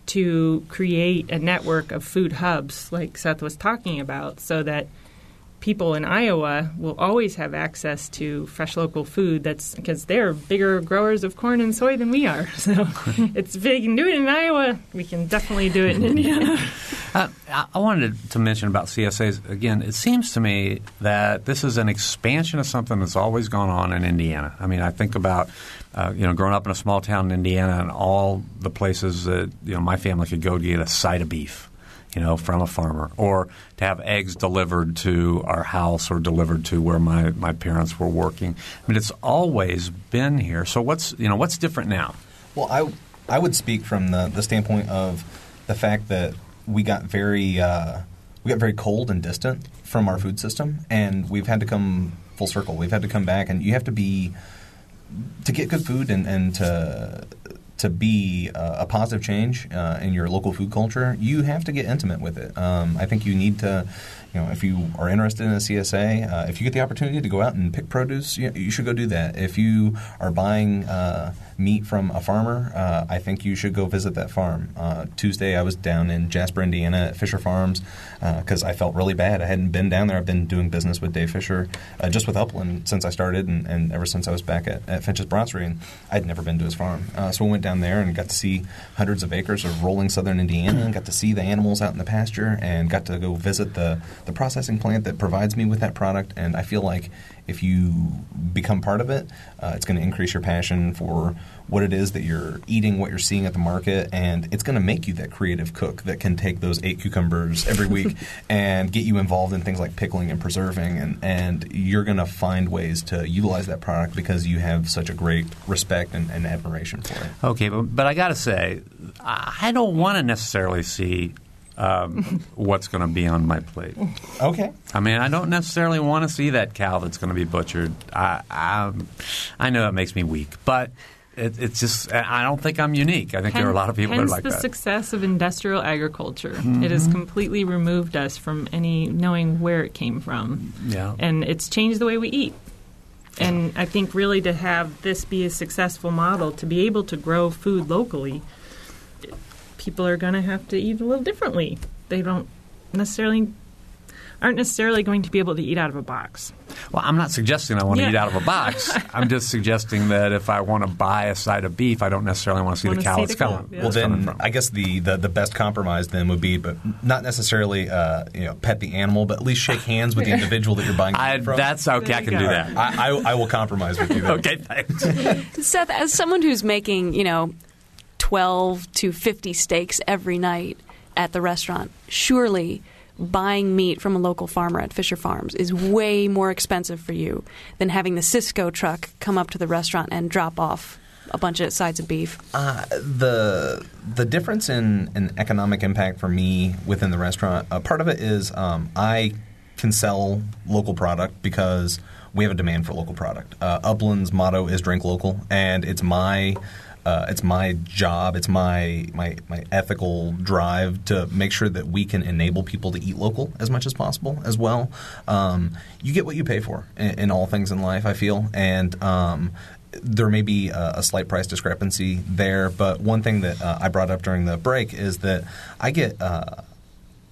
[SPEAKER 4] to create a network of food hubs, like Seth was talking about, so that people in Iowa will always have access to fresh local food. That's because they're bigger growers of corn and soy than we are. So it's if they can do it in Iowa, we can definitely do it in Indiana.
[SPEAKER 2] Uh, I wanted to mention about CSAs again. It seems to me that this is an expansion of something that's always gone on in Indiana. I mean, I think about uh, you know growing up in a small town in Indiana and all the places that you know my family could go to get a side of beef, you know, from a farmer, or to have eggs delivered to our house or delivered to where my, my parents were working. I mean, it's always been here. So what's you know what's different now?
[SPEAKER 5] Well, I I would speak from the, the standpoint of the fact that we got very uh, we got very cold and distant from our food system, and we've had to come full circle. We've had to come back, and you have to be to get good food and, and to to be uh, a positive change uh, in your local food culture, you have to get intimate with it. Um, I think you need to, you know, if you are interested in a CSA, uh, if you get the opportunity to go out and pick produce, you, you should go do that. If you are buying uh, meat from a farmer, uh, I think you should go visit that farm. Uh, Tuesday, I was down in Jasper, Indiana at Fisher Farms because I felt really bad. I hadn't been down there. I've been doing business with Dave Fisher, uh, just with Upland since I started, and, and, ever since I was back at, at Finch's Brasserie, and I'd never been to his farm. Uh, so we went down there and got to see hundreds of acres of rolling southern Indiana, and got to see the animals out in the pasture, and got to go visit the the processing plant that provides me with that product. And I feel like if you become part of it, uh, it's going to increase your passion for what it is that you're eating, what you're seeing at the market, and it's going to make you that creative cook that can take those eight cucumbers every week and get you involved in things like pickling and preserving, and, and you're going to find ways to utilize that product because you have such a great respect and, and admiration for it.
[SPEAKER 2] Okay, but, but I got to say, I don't want to necessarily see um, what's going to be on my plate.
[SPEAKER 5] Okay.
[SPEAKER 2] I mean, I don't necessarily want to see that cow that's going to be butchered. I, I, I know it makes me weak, but it, it's just I don't think I'm unique. I think
[SPEAKER 4] hence,
[SPEAKER 2] there are a lot of people that are like
[SPEAKER 4] the
[SPEAKER 2] that.
[SPEAKER 4] The success of industrial agriculture.
[SPEAKER 2] Mm-hmm.
[SPEAKER 4] It has completely removed us from any knowing where it came from.
[SPEAKER 2] Yeah.
[SPEAKER 4] And it's changed the way we eat. And I think really to have this be a successful model, to be able to grow food locally, people are going to have to eat a little differently. They don't necessarily aren't necessarily going to be able to eat out of a box.
[SPEAKER 2] Well, I'm not suggesting I want to eat out of a box. I'm just suggesting that if I want to buy a side of beef, I don't necessarily want to see
[SPEAKER 4] Wanna
[SPEAKER 2] the cow
[SPEAKER 4] see
[SPEAKER 2] it's
[SPEAKER 4] the cow,
[SPEAKER 2] coming.
[SPEAKER 4] yeah.
[SPEAKER 5] Well, then
[SPEAKER 2] from.
[SPEAKER 5] I guess the, the, the best compromise then would be, but not necessarily uh, you know pet the animal, but at least shake hands with the individual that you're buying
[SPEAKER 2] I,
[SPEAKER 5] from.
[SPEAKER 2] that's okay.
[SPEAKER 4] There
[SPEAKER 2] I can do that.
[SPEAKER 5] I, I, I will compromise with you. There.
[SPEAKER 2] okay, thanks.
[SPEAKER 3] Seth, as someone who's making, you know, 12 to 50 steaks every night at the restaurant, surely buying meat from a local farmer at Fisher Farms is way more expensive for you than having the Sysco truck come up to the restaurant and drop off a bunch of sides of beef.
[SPEAKER 5] Uh, the the difference in, in economic impact for me within the restaurant, uh, part of it is um, I can sell local product because we have a demand for local product. Uh, Upland's motto is drink local, and it's my uh, it's my job, it's my, my my ethical drive to make sure that we can enable people to eat local as much as possible as well. Um, you get what you pay for in, in all things in life, I feel, and um, there may be a, a slight price discrepancy there, but one thing that uh, I brought up during the break is that I get uh,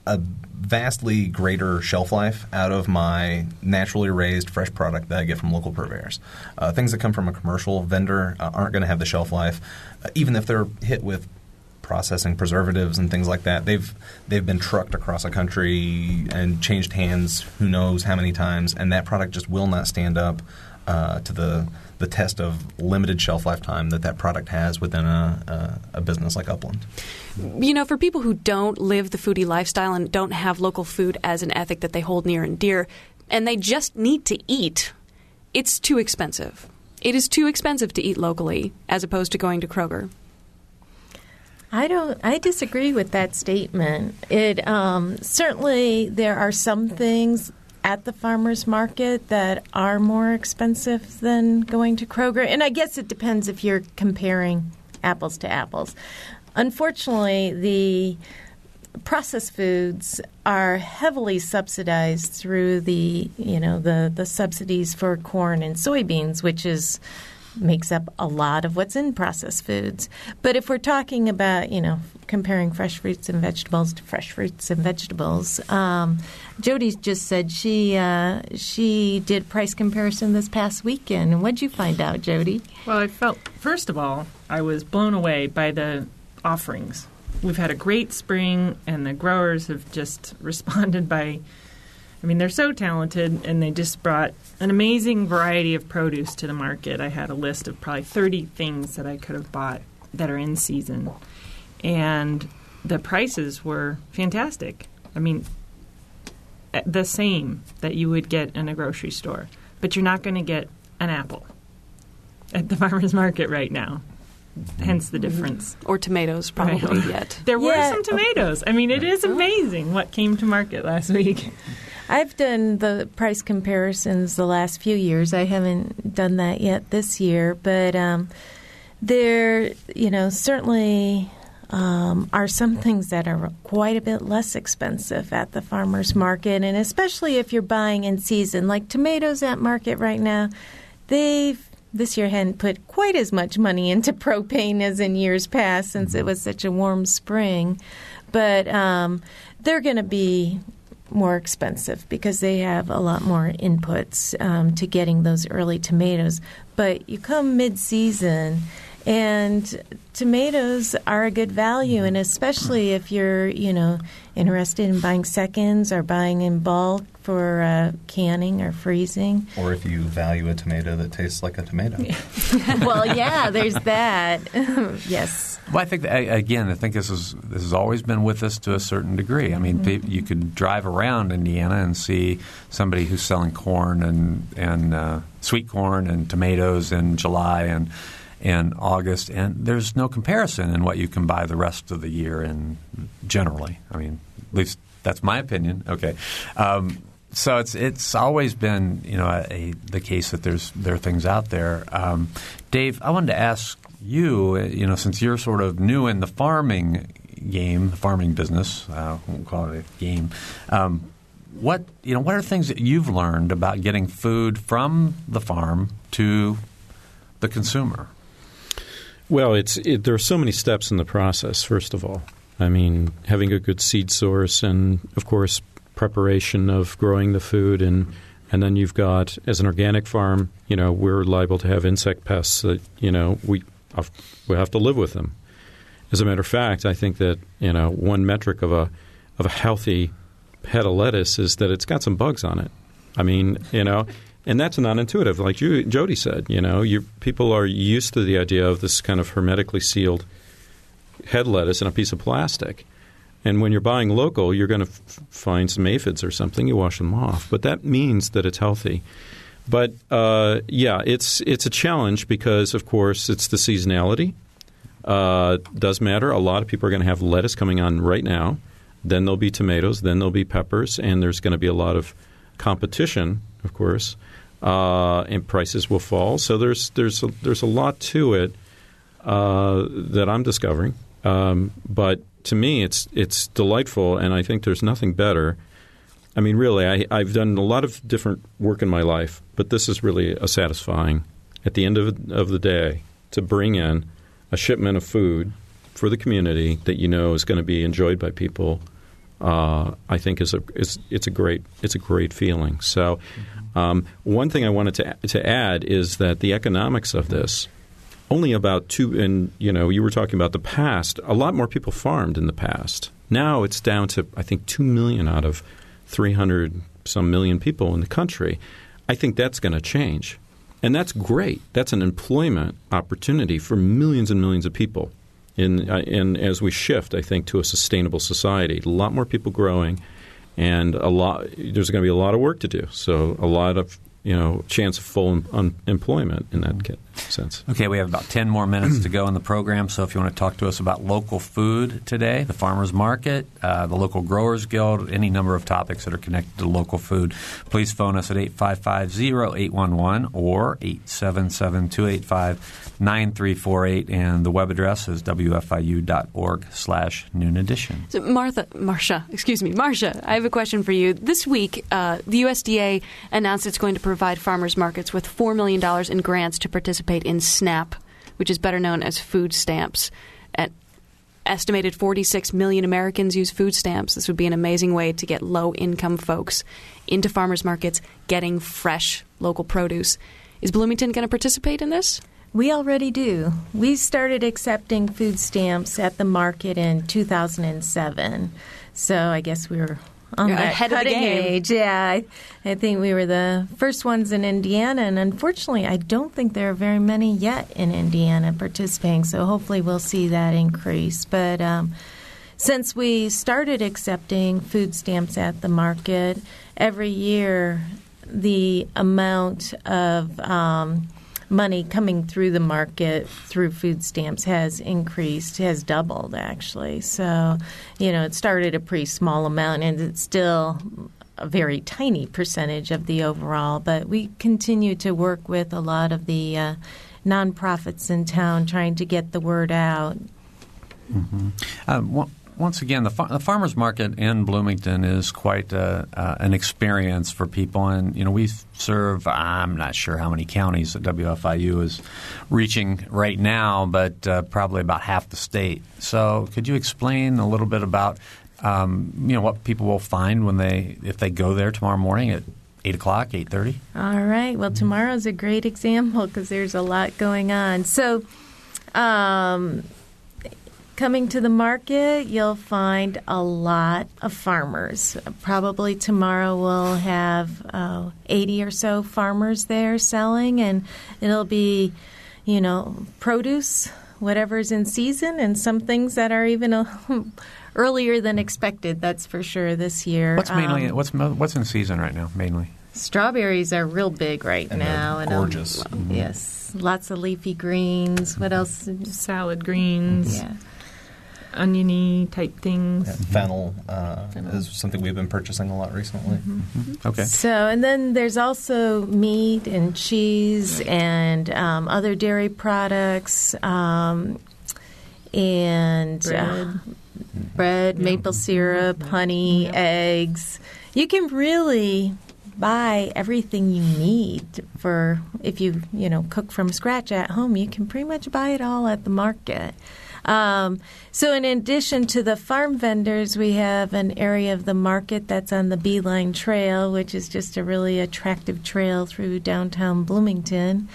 [SPEAKER 5] a vastly greater shelf life out of my naturally raised fresh product that I get from local purveyors. Uh, things that come from a commercial vendor uh, aren't going to have the shelf life, uh, even if they're hit with processing preservatives and things like that. They've they've been trucked across a country and changed hands who knows how many times, and that product just will not stand up uh, to the the test of limited shelf life time that that product has within a, a, a business like Upland.
[SPEAKER 3] You know, for people who don't live the foodie lifestyle and don't have local food as an ethic that they hold near and dear, and they just need to eat, it's too expensive. It is too expensive to eat locally as opposed to going to Kroger.
[SPEAKER 7] I don't. I disagree with that statement. It um, certainly there are some things at the farmers market that are more expensive than going to Kroger, and I guess it depends if you're comparing apples to apples. Unfortunately, the processed foods are heavily subsidized through the you know the the subsidies for corn and soybeans, which is makes up a lot of what's in processed foods. But if we're talking about, you know, comparing fresh fruits and vegetables to fresh fruits and vegetables, um, Jody just said she uh, she did price comparison this past weekend. What'd you find out, Jody?
[SPEAKER 4] Well, I felt, first of all, I was blown away by the offerings. We've had a great spring, and the growers have just responded by, I mean, they're so talented, and they just brought an amazing variety of produce to the market. I had a list of probably 30 things that I could have bought that are in season. And the prices were fantastic. I mean, eh, the same that you would get in a grocery store, but you're not going to get an apple at the farmer's market right now. Hence the difference.
[SPEAKER 3] Or tomatoes, probably
[SPEAKER 4] Right.
[SPEAKER 3] yet.
[SPEAKER 4] There were some tomatoes. I mean, it is amazing what came to market last week.
[SPEAKER 7] I've done the price comparisons the last few years. I haven't done that yet this year, but um, there, you know, certainly um, are some things that are quite a bit less expensive at the farmers market, and especially if you're buying in season, like tomatoes at market right now, they've this year hadn't put quite as much money into propane as in years past since it was such a warm spring. But um, they're going to be more expensive because they have a lot more inputs um, to getting those early tomatoes. But you come mid season and tomatoes are a good value, and especially if you're, you know, interested in buying seconds or buying in bulk for uh, canning or freezing.
[SPEAKER 5] Or if you value a tomato that tastes like a tomato.
[SPEAKER 7] well, yeah, there's that. yes.
[SPEAKER 2] Well, I think again, I think this is this has always been with us to a certain degree. I mean, mm-hmm. you could drive around Indiana and see somebody who's selling corn and and uh, sweet corn and tomatoes in July and in August, and there's no comparison in what you can buy the rest of the year. And generally, I mean, at least that's my opinion. Okay. Um, so it's it's always been you know a, a, the case that there's there are things out there. Um, Dave, I wanted to ask you, you know, since you're sort of new in the farming game, the farming business, uh, we'll call it a game. Um, what you know, what are things that you've learned about getting food from the farm to the consumer?
[SPEAKER 6] Well, it's it, there are so many steps in the process. First of all, I mean, having a good seed source, and of course, preparation of growing the food, and and then you've got as an organic farm, you know, we're liable to have insect pests that you know we we have to live with them. As a matter of fact, I think that you know one metric of a of a healthy head of lettuce is that it's got some bugs on it. I mean, you know, and that's non-intuitive, like you, Jody said. You know, you, people are used to the idea of this kind of hermetically sealed head lettuce in a piece of plastic. And when you're buying local, you're going to f- find some aphids or something. You wash them off, but that means that it's healthy. But uh, yeah, it's it's a challenge because, of course, it's the seasonality. Uh, does matter. A lot of people are going to have lettuce coming on right now. Then there'll be tomatoes. Then there'll be peppers, and there's going to be a lot of competition, of course, uh, and prices will fall. So there's there's a, there's a lot to it uh, that I'm discovering. Um, but to me, it's it's delightful, and I think there's nothing better I mean, really, I, I've done a lot of different work in my life, but this is really a satisfying at the end of, of the day to bring in a shipment of food for the community that you know is going to be enjoyed by people. Uh, I think is a is it's a great it's a great feeling. So, um, one thing I wanted to to add is that the economics of this only about two and you know you were talking about the past. A lot more people farmed in the past. Now it's down to I think two million out of 300 some million people in the country. I think that's going to change. And that's great. That's an employment opportunity for millions and millions of people. In, uh, in as we shift, I think, to a sustainable society, a lot more people growing, and a lot. There's going to be a lot of work to do. So a lot of you know chance of full employment in that sense.
[SPEAKER 2] Okay, we have about ten more minutes to go in the program. So if you want to talk to us about local food today, the farmers market, uh, the local growers guild, any number of topics that are connected to local food, please phone us at 855-0811 or 877-285-9348, and the web address is wfiu.org slash noon edition.
[SPEAKER 3] So Martha, Marcia, excuse me, Marcia, I have a question for you. This week, uh, the USDA announced it's going to provide farmers markets with $4 million in grants to participate in SNAP, which is better known as food stamps. At estimated 46 million Americans use food stamps. This would be an amazing way to get low income folks into farmers markets getting fresh local produce. Is Bloomington going to participate in this?
[SPEAKER 7] We already do. We started accepting food stamps at the market in 2007. So I guess we were on
[SPEAKER 3] You're
[SPEAKER 7] that
[SPEAKER 3] ahead of the
[SPEAKER 7] cutting
[SPEAKER 3] game.
[SPEAKER 7] age. Yeah, I, I think we were the first ones in Indiana, and unfortunately, I don't think there are very many yet in Indiana participating. So hopefully, we'll see that increase. But um, since we started accepting food stamps at the market, every year the amount of um, money coming through the market through food stamps has increased, has doubled actually. So, you know, it started a pretty small amount and it's still a very tiny percentage of the overall, but we continue to work with a lot of the uh, nonprofits in town trying to get the word out.
[SPEAKER 2] Mm-hmm. Um, one, once again, the, the farmers market in Bloomington is quite uh, uh, an experience for people, and you know we serve. I'm not sure how many counties that WFIU is reaching right now, but uh, probably about half the state. So, could you explain a little bit about um, you know what people will find when they if they go there tomorrow morning at eight o'clock, eight thirty?
[SPEAKER 7] All right. Well, tomorrow's a great example because there's a lot going on. So, um, coming to the market, you'll find a lot of farmers. Probably tomorrow we'll have uh, 80 or so farmers there selling, and it'll be, you know, produce, whatever's in season, and some things that are even a, earlier than expected. That's for sure this year.
[SPEAKER 2] What's mainly
[SPEAKER 7] Um,
[SPEAKER 2] what's what's in season right now? Mainly.
[SPEAKER 7] Strawberries are real big right
[SPEAKER 5] And they're
[SPEAKER 7] now, and um,
[SPEAKER 5] gorgeous. Mhm.
[SPEAKER 7] yes, lots of leafy greens. What else?
[SPEAKER 4] Salad greens,
[SPEAKER 7] Yeah,
[SPEAKER 4] oniony type things.
[SPEAKER 5] Yeah, fennel, uh,
[SPEAKER 7] Fennel.
[SPEAKER 5] is something we've been purchasing a lot recently.
[SPEAKER 2] Okay.
[SPEAKER 7] So, and then there's also meat and cheese and um, other dairy products um, and
[SPEAKER 4] Bread.
[SPEAKER 7] uh, bread, maple syrup, honey, eggs. You can really buy everything you need for if you you know cook from scratch at home. You can pretty much buy it all at the market. Um, so, in addition to the farm vendors, we have an area of the market that's on the B-Line Trail, which is just a really attractive trail through downtown Bloomington.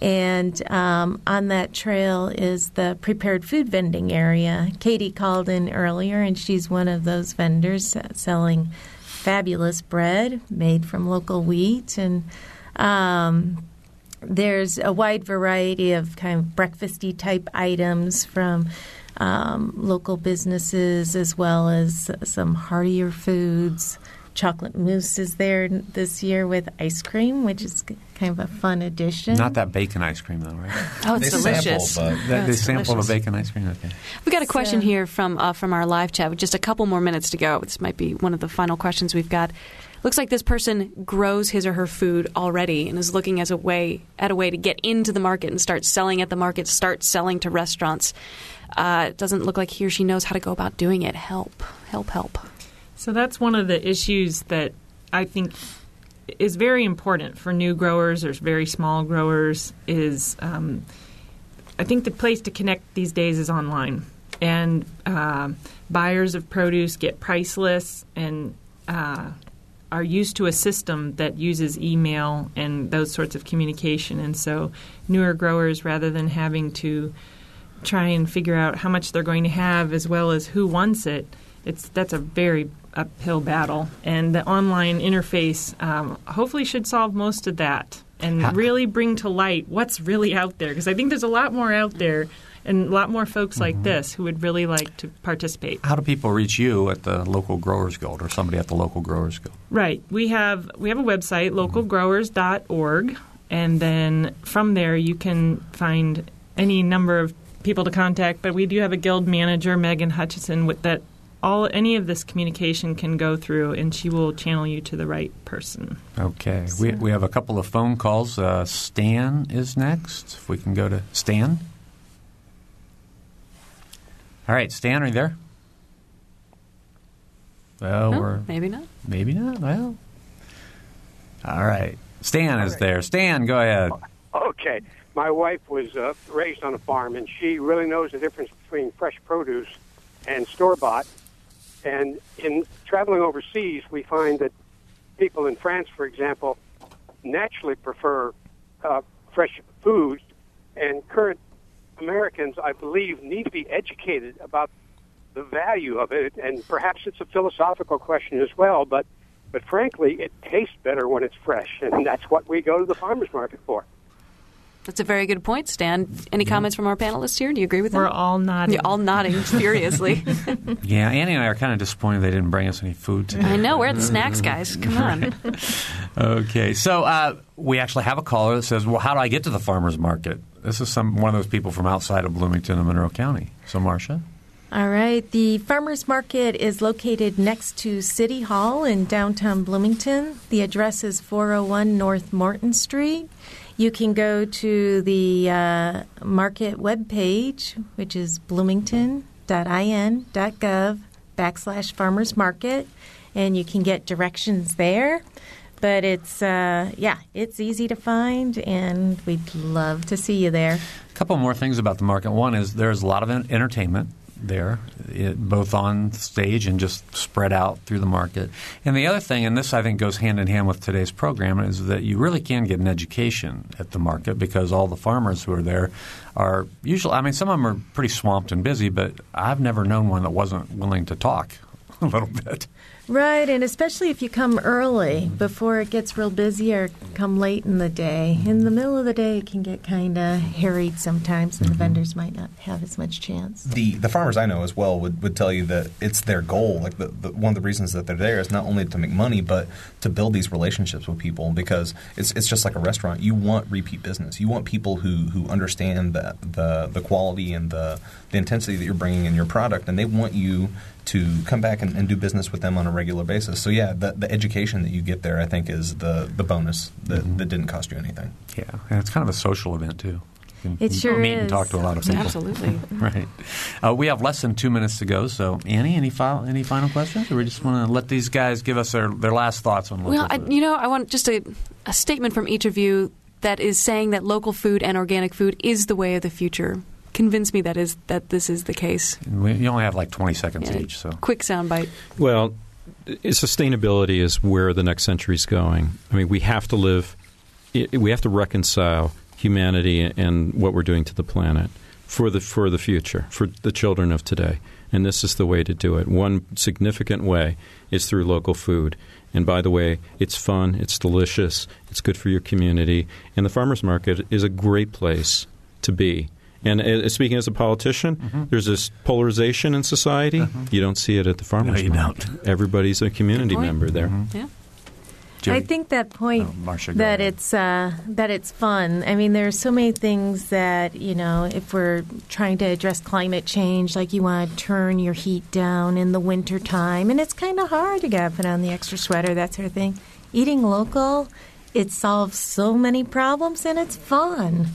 [SPEAKER 7] And um, on that trail is the prepared food vending area. Katie called in earlier, and she's one of those vendors selling fabulous bread made from local wheat. And um, there's a wide variety of kind of breakfasty type items from um, local businesses as well as some heartier foods. Chocolate Moose is there this year with ice cream, which is kind of a fun addition.
[SPEAKER 2] Not that bacon ice cream though, right?
[SPEAKER 3] Oh, it's
[SPEAKER 5] They
[SPEAKER 3] delicious.
[SPEAKER 5] sample, but-
[SPEAKER 2] That, they
[SPEAKER 3] it's
[SPEAKER 2] sample the bacon ice cream. Okay.
[SPEAKER 3] We've got a question
[SPEAKER 7] So-
[SPEAKER 3] here from uh, from our live chat with just a couple more minutes to go. This might be one of the final questions we've got. Looks like this person grows his or her food already and is looking as a way at a way to get into the market and start selling at the market, start selling to restaurants. Uh, it doesn't look like he or she knows how to go about doing it. Help, help, help.
[SPEAKER 4] So that's one of the issues that I think is very important for new growers or very small growers. Is um, I think the place to connect these days is online, and uh, buyers of produce get price lists and uh, are used to a system that uses email and those sorts of communication. And so, newer growers, rather than having to try and figure out how much they're going to have as well as who wants it, it's that's a very uphill battle. And the online interface um, hopefully should solve most of that and really bring to light what's really out there. Because I think there's a lot more out there and a lot more folks like this who would really like to participate.
[SPEAKER 2] How do people reach you at the local Growers Guild or somebody at the local Growers Guild?
[SPEAKER 4] Right. We have we have a website, localgrowers.org, and then from there you can find any number of people to contact. But we do have a guild manager, Megan Hutchison, with that all any of this communication can go through, and she will channel you to the right person.
[SPEAKER 2] Okay. We, we have a couple of phone calls. Uh, Stan is next. If we can go to Stan. All right, Stan, are you there? Well,
[SPEAKER 3] No,
[SPEAKER 2] we're
[SPEAKER 3] maybe not.
[SPEAKER 2] maybe not. Well, all right. Stan is there. Stan, go ahead.
[SPEAKER 11] Okay. My wife was uh, raised on a farm, and she really knows the difference between fresh produce and store bought. And in traveling overseas, we find that people in France, for example, naturally prefer uh, fresh foods, and current Americans, I believe, need to be educated about the value of it. And perhaps it's a philosophical question as well, but but frankly, it tastes better when it's fresh, and that's what we go to the farmers market for.
[SPEAKER 3] That's a very good point, Stan. Any comments from our panelists here? Do you agree with them?
[SPEAKER 4] We're all nodding.
[SPEAKER 3] You're all nodding furiously.
[SPEAKER 2] Yeah, Annie and I are kind of disappointed they didn't bring us any food today.
[SPEAKER 3] I know. Where are the snacks, guys? Come on.
[SPEAKER 2] Okay, so uh, we actually have a caller that says, "Well, how do I get to the farmers market?" This is some one of those people from outside of Bloomington and Monroe County. So, Marcia,
[SPEAKER 7] All right. The farmers market is located next to City Hall in downtown Bloomington. The address is 401 North Morton Street. You can go to the uh, market webpage, which is bloomington.in.gov backslash farmers market, and you can get directions there. But it's uh, yeah, it's easy to find, and we'd love to see you there.
[SPEAKER 2] A couple more things about the market. One is there's a lot of entertainment there, it, both on stage and just spread out through the market. And the other thing, and this I think goes hand in hand with today's program, is that you really can get an education at the market because all the farmers who are there are usually, I mean, some of them are pretty swamped and busy, but I've never known one that wasn't willing to talk a little bit.
[SPEAKER 7] Right, and especially if you come early before it gets real busy or come late in the day. In the middle of the day, it can get kind of harried sometimes, and the mm-hmm. vendors might not have as much chance.
[SPEAKER 5] the the farmers I know as well would, would tell you that it's their goal. Like the, the one of the reasons that they're there is not only to make money, but to build these relationships with people. Because it's it's just like a restaurant. You want repeat business. You want people who who understand the the, the quality and the the intensity that you're bringing in your product, and they want you to come back and, and do business with them on a regular basis. So yeah, the, the education that you get there, I think, is the the bonus that, that didn't cost you anything.
[SPEAKER 2] Yeah, and it's kind of a social event too. You can
[SPEAKER 7] It sure
[SPEAKER 2] meet and talk to a lot of people.
[SPEAKER 3] Absolutely.
[SPEAKER 2] right. Uh, we have less than two minutes to go. So, Annie, any fi- any final questions, or we just want to let these guys give us their, their last thoughts on local
[SPEAKER 3] Well, I,
[SPEAKER 2] food?
[SPEAKER 3] you know, I want just a, a statement from each of you that is saying that local food and organic food is the way of the future. Convince me that is that this is the case.
[SPEAKER 2] we, you only have like twenty seconds
[SPEAKER 3] Yeah.
[SPEAKER 2] each. So,
[SPEAKER 3] Quick soundbite.
[SPEAKER 6] Well, i- sustainability is where the next century is going. I mean, we have to live, we have to reconcile humanity and what we're doing to the planet for the for the future, for the children of today. And this is the way to do it. One significant way is through local food. And by the way, it's fun, it's delicious, it's good for your community, and the farmers market is a great place to be. And uh, speaking as a politician, there's this polarization in society. You don't see it at the farmers
[SPEAKER 2] you
[SPEAKER 6] market. Everybody's a community
[SPEAKER 3] Good point.
[SPEAKER 6] member there.
[SPEAKER 3] Yeah.
[SPEAKER 7] I think that point
[SPEAKER 2] Oh, Marcia,
[SPEAKER 7] that
[SPEAKER 2] ahead.
[SPEAKER 7] it's uh, that it's fun. I mean, there are so many things that you know. If we're trying to address climate change, like you want to turn your heat down in the winter time, and it's kind of hard. You got to put on the extra sweater, that sort of thing. Eating local, it solves so many problems, and it's fun.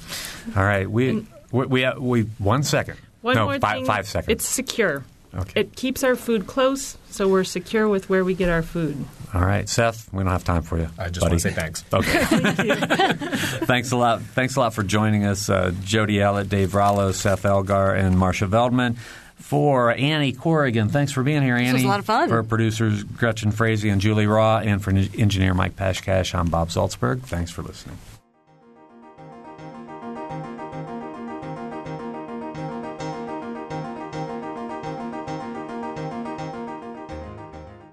[SPEAKER 2] all right, we we we, uh, we one second.
[SPEAKER 4] One
[SPEAKER 2] no,
[SPEAKER 4] more
[SPEAKER 2] five,
[SPEAKER 4] thing.
[SPEAKER 2] five seconds.
[SPEAKER 4] It's secure.
[SPEAKER 2] Okay.
[SPEAKER 4] It keeps our food close, so we're secure with where we get our food.
[SPEAKER 2] All right, Seth, we don't have time for you.
[SPEAKER 5] I just
[SPEAKER 2] buddy.
[SPEAKER 5] want to say thanks.
[SPEAKER 2] Okay. Thanks a lot. Thanks a lot for joining us, uh, Jody Ellett, Dave Rollo, Seth Elgar, and Marcia Veldman. For Annie Corrigan, thanks for being here, Annie.
[SPEAKER 3] This was a lot of fun.
[SPEAKER 2] For producers Gretchen Frazee and Julie Raw, and for engineer Mike Pashkash, I'm Bob Zaltsberg. Thanks for listening.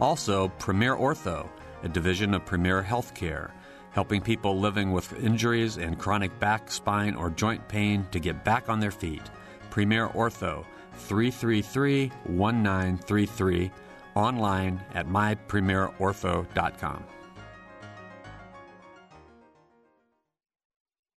[SPEAKER 2] Also, Premier Ortho, a division of Premier Healthcare, helping people living with injuries and chronic back, spine, or joint pain to get back on their feet. Premier Ortho, 333 1933, online at mypremierortho.com.